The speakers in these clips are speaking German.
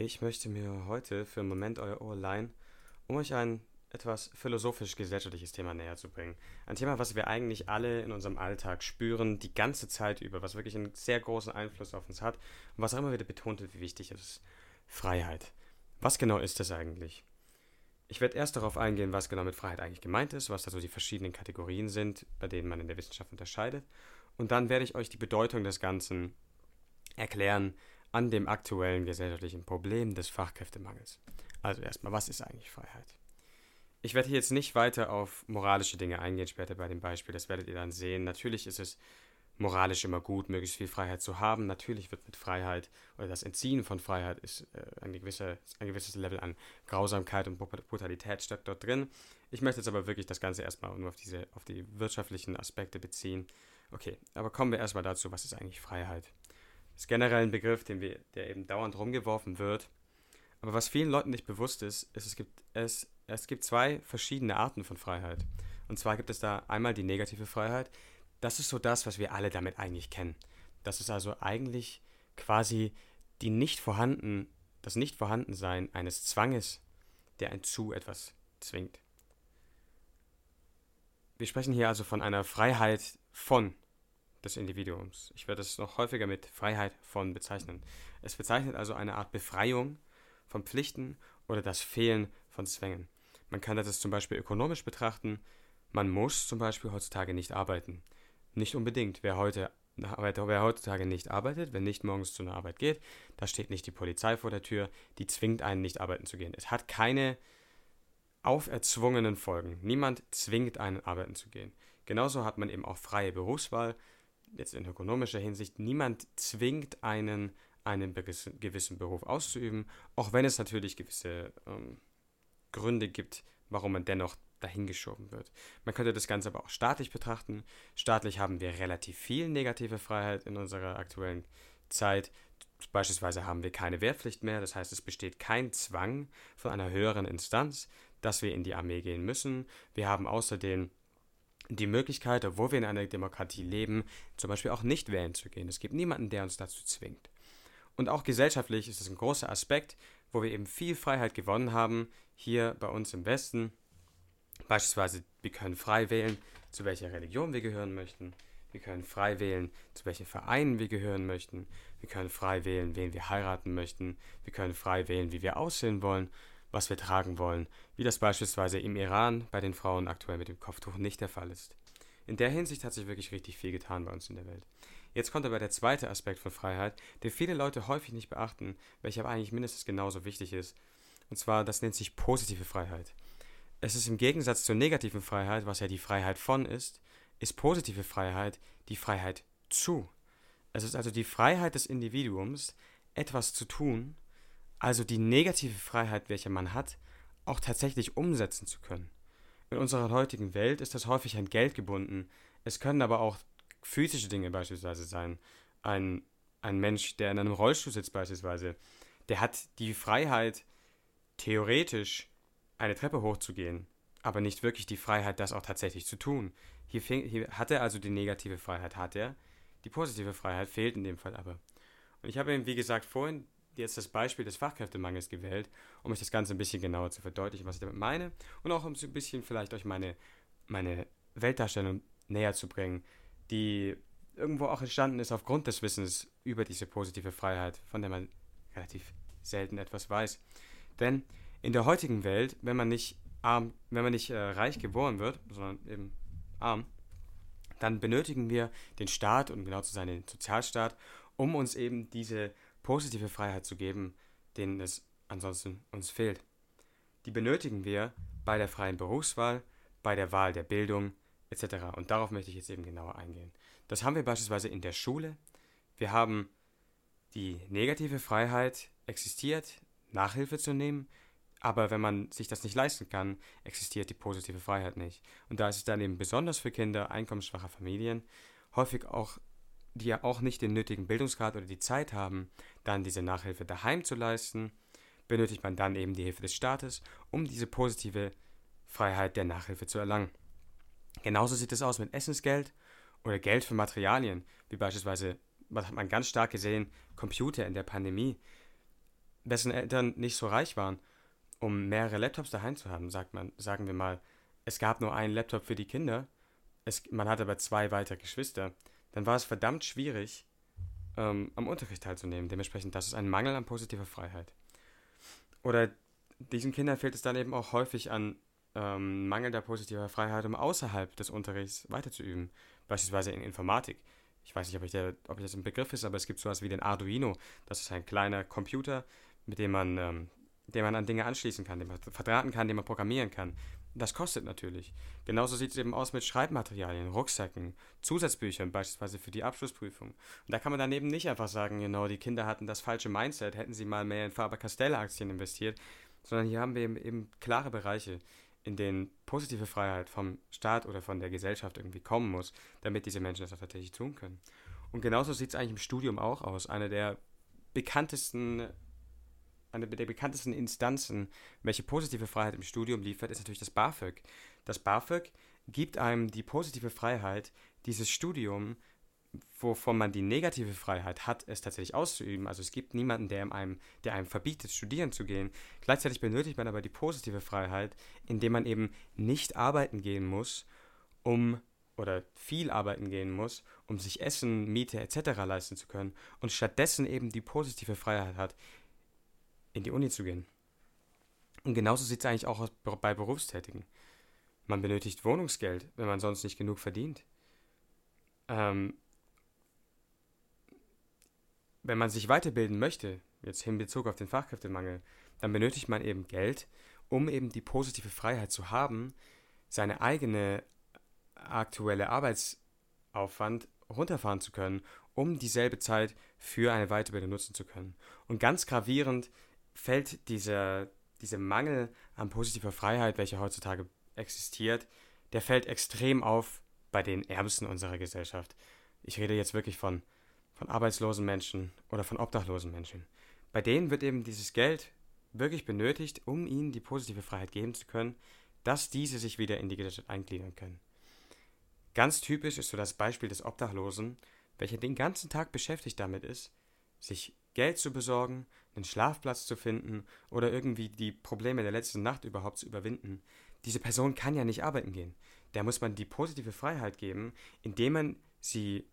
Ich möchte mir heute für einen Moment euer Ohr leihen, um euch ein etwas philosophisch-gesellschaftliches Thema näher zu bringen. Ein Thema, was wir eigentlich alle in unserem Alltag spüren, die ganze Zeit über, was wirklich einen sehr großen Einfluss auf uns hat und was auch immer wieder betont wird, wie wichtig es ist. Freiheit. Was genau ist das eigentlich? Ich werde erst darauf eingehen, was genau mit Freiheit eigentlich gemeint ist, was da so die verschiedenen Kategorien sind, bei denen man in der Wissenschaft unterscheidet. Und dann werde ich euch die Bedeutung des Ganzen erklären an dem aktuellen gesellschaftlichen Problem des Fachkräftemangels. Also erstmal, was ist eigentlich Freiheit? Ich werde hier jetzt nicht weiter auf moralische Dinge eingehen später bei dem Beispiel, das werdet ihr dann sehen. Natürlich ist es moralisch immer gut, möglichst viel Freiheit zu haben. Natürlich wird mit Freiheit oder das Entziehen von Freiheit ist äh, ein, gewisser, ein gewisses Level an Grausamkeit und Brutalität steckt dort drin. Ich möchte jetzt aber wirklich das Ganze erstmal nur auf diese, auf die wirtschaftlichen Aspekte beziehen. Okay, aber kommen wir erstmal dazu, was ist eigentlich Freiheit? Ist generell ein Begriff, den wir, der eben dauernd rumgeworfen wird. Aber was vielen Leuten nicht bewusst ist, ist, es gibt, es, es gibt zwei verschiedene Arten von Freiheit. Und zwar gibt es da einmal die negative Freiheit, das ist so das, was wir alle damit eigentlich kennen. Das ist also eigentlich quasi die nicht vorhanden, das Nichtvorhandensein eines Zwanges, der ein zu etwas zwingt. Wir sprechen hier also von einer Freiheit von des Individuums. Ich werde es noch häufiger mit Freiheit von bezeichnen. Es bezeichnet also eine Art Befreiung von Pflichten oder das Fehlen von Zwängen. Man kann das zum Beispiel ökonomisch betrachten. Man muss zum Beispiel heutzutage nicht arbeiten. Nicht unbedingt. Wer heute wer heutzutage nicht arbeitet, wenn nicht morgens zu einer Arbeit geht, da steht nicht die Polizei vor der Tür, die zwingt einen nicht arbeiten zu gehen. Es hat keine auferzwungenen Folgen. Niemand zwingt einen arbeiten zu gehen. Genauso hat man eben auch freie Berufswahl, jetzt in ökonomischer Hinsicht. Niemand zwingt einen, einen gewissen Beruf auszuüben, auch wenn es natürlich gewisse ähm, Gründe gibt, warum man dennoch dahingeschoben wird. Man könnte das Ganze aber auch staatlich betrachten. Staatlich haben wir relativ viel negative Freiheit in unserer aktuellen Zeit. Beispielsweise haben wir keine Wehrpflicht mehr, das heißt es besteht kein Zwang von einer höheren Instanz, dass wir in die Armee gehen müssen. Wir haben außerdem die Möglichkeit, obwohl wir in einer Demokratie leben, zum Beispiel auch nicht wählen zu gehen. Es gibt niemanden, der uns dazu zwingt. Und auch gesellschaftlich ist es ein großer Aspekt, wo wir eben viel Freiheit gewonnen haben, hier bei uns im Westen. Beispielsweise, wir können frei wählen, zu welcher Religion wir gehören möchten. Wir können frei wählen, zu welchen Vereinen wir gehören möchten. Wir können frei wählen, wen wir heiraten möchten. Wir können frei wählen, wie wir aussehen wollen, was wir tragen wollen, wie das beispielsweise im Iran bei den Frauen aktuell mit dem Kopftuch nicht der Fall ist. In der Hinsicht hat sich wirklich richtig viel getan bei uns in der Welt. Jetzt kommt aber der zweite Aspekt von Freiheit, den viele Leute häufig nicht beachten, welcher aber eigentlich mindestens genauso wichtig ist. Und zwar, das nennt sich positive Freiheit. Es ist im Gegensatz zur negativen Freiheit, was ja die Freiheit von ist, ist positive Freiheit die Freiheit zu. Es ist also die Freiheit des Individuums, etwas zu tun, also die negative Freiheit, welche man hat, auch tatsächlich umsetzen zu können. In unserer heutigen Welt ist das häufig an Geld gebunden. Es können aber auch physische Dinge beispielsweise sein. Ein, ein Mensch, der in einem Rollstuhl sitzt beispielsweise, der hat die Freiheit, theoretisch eine Treppe hochzugehen, aber nicht wirklich die Freiheit, das auch tatsächlich zu tun. Hier, fing, hier hat er also die negative Freiheit, hat er. Die positive Freiheit fehlt in dem Fall aber. Und ich habe ihm, wie gesagt, vorhin jetzt das Beispiel des Fachkräftemangels gewählt, um euch das Ganze ein bisschen genauer zu verdeutlichen, was ich damit meine und auch um so ein bisschen vielleicht euch meine, meine Weltdarstellung näher zu bringen, die irgendwo auch entstanden ist aufgrund des Wissens über diese positive Freiheit, von der man relativ selten etwas weiß. Denn in der heutigen Welt, wenn man nicht arm, wenn man nicht äh, reich geboren wird, sondern eben arm, dann benötigen wir den Staat und genau zu sein den Sozialstaat, um uns eben diese positive Freiheit zu geben, denen es ansonsten uns fehlt. Die benötigen wir bei der freien Berufswahl, bei der Wahl der Bildung etc. Und darauf möchte ich jetzt eben genauer eingehen. Das haben wir beispielsweise in der Schule. Wir haben die negative Freiheit existiert, Nachhilfe zu nehmen, aber wenn man sich das nicht leisten kann, existiert die positive Freiheit nicht. Und da ist es dann eben besonders für Kinder einkommensschwacher Familien häufig auch, die ja auch nicht den nötigen Bildungsgrad oder die Zeit haben, dann diese Nachhilfe daheim zu leisten, benötigt man dann eben die Hilfe des Staates, um diese positive Freiheit der Nachhilfe zu erlangen. Genauso sieht es aus mit Essensgeld oder Geld für Materialien, wie beispielsweise, was hat man ganz stark gesehen, Computer in der Pandemie. wessen Eltern nicht so reich waren, um mehrere Laptops daheim zu haben, sagt man, sagen wir mal, es gab nur einen Laptop für die Kinder, es, man hatte aber zwei weitere Geschwister, dann war es verdammt schwierig, ähm, am Unterricht teilzunehmen. Dementsprechend, das ist ein Mangel an positiver Freiheit. Oder diesen Kindern fehlt es dann eben auch häufig an ähm, mangelnder positiver Freiheit, um außerhalb des Unterrichts weiterzuüben. Beispielsweise in Informatik. Ich weiß nicht, ob, ich der, ob das ein Begriff ist, aber es gibt sowas wie den Arduino. Das ist ein kleiner Computer, mit dem man, ähm, den man an Dinge anschließen kann, den man verdrahten kann, den man programmieren kann. Das kostet natürlich. Genauso sieht es eben aus mit Schreibmaterialien, Rucksäcken, Zusatzbüchern, beispielsweise für die Abschlussprüfung. Und da kann man dann eben nicht einfach sagen, genau, die Kinder hatten das falsche Mindset, hätten sie mal mehr in Faber-Castell-Aktien investiert, sondern hier haben wir eben, eben klare Bereiche, in denen positive Freiheit vom Staat oder von der Gesellschaft irgendwie kommen muss, damit diese Menschen das auch tatsächlich tun können. Und genauso sieht es eigentlich im Studium auch aus. Eine der bekanntesten, eine der bekanntesten Instanzen, welche positive Freiheit im Studium liefert, ist natürlich das BAföG. Das BAföG gibt einem die positive Freiheit, dieses Studium wovon man die negative Freiheit hat, es tatsächlich auszuüben. Also es gibt niemanden, der einem, der einem verbietet, studieren zu gehen. Gleichzeitig benötigt man aber die positive Freiheit, indem man eben nicht arbeiten gehen muss, um oder viel arbeiten gehen muss, um sich Essen, Miete etc. leisten zu können und stattdessen eben die positive Freiheit hat, in die Uni zu gehen. Und genauso sieht es eigentlich auch bei Berufstätigen. Man benötigt Wohnungsgeld, wenn man sonst nicht genug verdient. Ähm, wenn man sich weiterbilden möchte, jetzt in Bezug auf den Fachkräftemangel, dann benötigt man eben Geld, um eben die positive Freiheit zu haben, seine eigene aktuelle Arbeitsaufwand runterfahren zu können, um dieselbe Zeit für eine Weiterbildung nutzen zu können. Und ganz gravierend fällt dieser, dieser Mangel an positiver Freiheit, welcher heutzutage existiert, der fällt extrem auf bei den Ärmsten unserer Gesellschaft. Ich rede jetzt wirklich von von arbeitslosen Menschen oder von obdachlosen Menschen. Bei denen wird eben dieses Geld wirklich benötigt, um ihnen die positive Freiheit geben zu können, dass diese sich wieder in die Gesellschaft eingliedern können. Ganz typisch ist so das Beispiel des Obdachlosen, welcher den ganzen Tag beschäftigt damit ist, sich Geld zu besorgen, einen Schlafplatz zu finden oder irgendwie die Probleme der letzten Nacht überhaupt zu überwinden. Diese Person kann ja nicht arbeiten gehen. Der muss man die positive Freiheit geben, indem man sie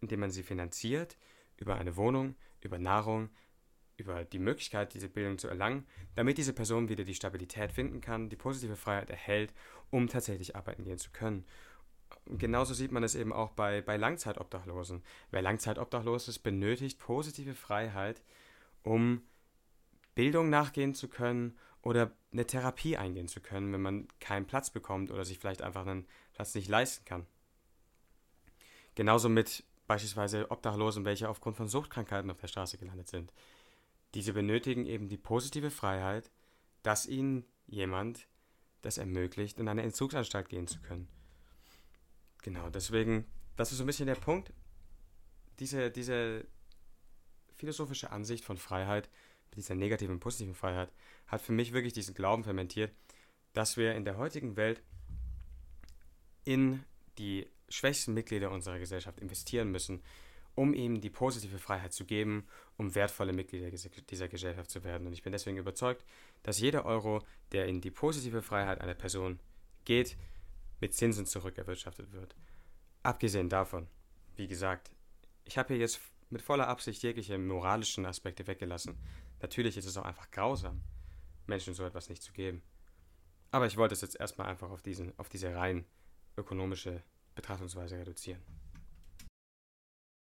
indem man sie finanziert, über eine Wohnung, über Nahrung, über die Möglichkeit, diese Bildung zu erlangen, damit diese Person wieder die Stabilität finden kann, die positive Freiheit erhält, um tatsächlich arbeiten gehen zu können. Genauso sieht man es eben auch bei, bei Langzeitobdachlosen. Wer langzeitobdachlos ist, benötigt positive Freiheit, um Bildung nachgehen zu können oder eine Therapie eingehen zu können, wenn man keinen Platz bekommt oder sich vielleicht einfach einen Platz nicht leisten kann. Genauso mit beispielsweise Obdachlosen, welche aufgrund von Suchtkrankheiten auf der Straße gelandet sind. Diese benötigen eben die positive Freiheit, dass ihnen jemand das ermöglicht, in eine Entzugsanstalt gehen zu können. Genau, deswegen, das ist so ein bisschen der Punkt. Diese, diese philosophische Ansicht von Freiheit, dieser negativen und positiven Freiheit, hat für mich wirklich diesen Glauben fermentiert, dass wir in der heutigen Welt in die schwächsten Mitglieder unserer Gesellschaft investieren müssen, um ihnen die positive Freiheit zu geben, um wertvolle Mitglieder dieser Gesellschaft zu werden. Und ich bin deswegen überzeugt, dass jeder Euro, der in die positive Freiheit einer Person geht, mit Zinsen zurückerwirtschaftet wird. Abgesehen davon, wie gesagt, ich habe hier jetzt mit voller Absicht jegliche moralischen Aspekte weggelassen. Natürlich ist es auch einfach grausam, Menschen so etwas nicht zu geben. Aber ich wollte es jetzt erstmal einfach auf, diesen, auf diese rein ökonomische Betrachtungsweise reduzieren.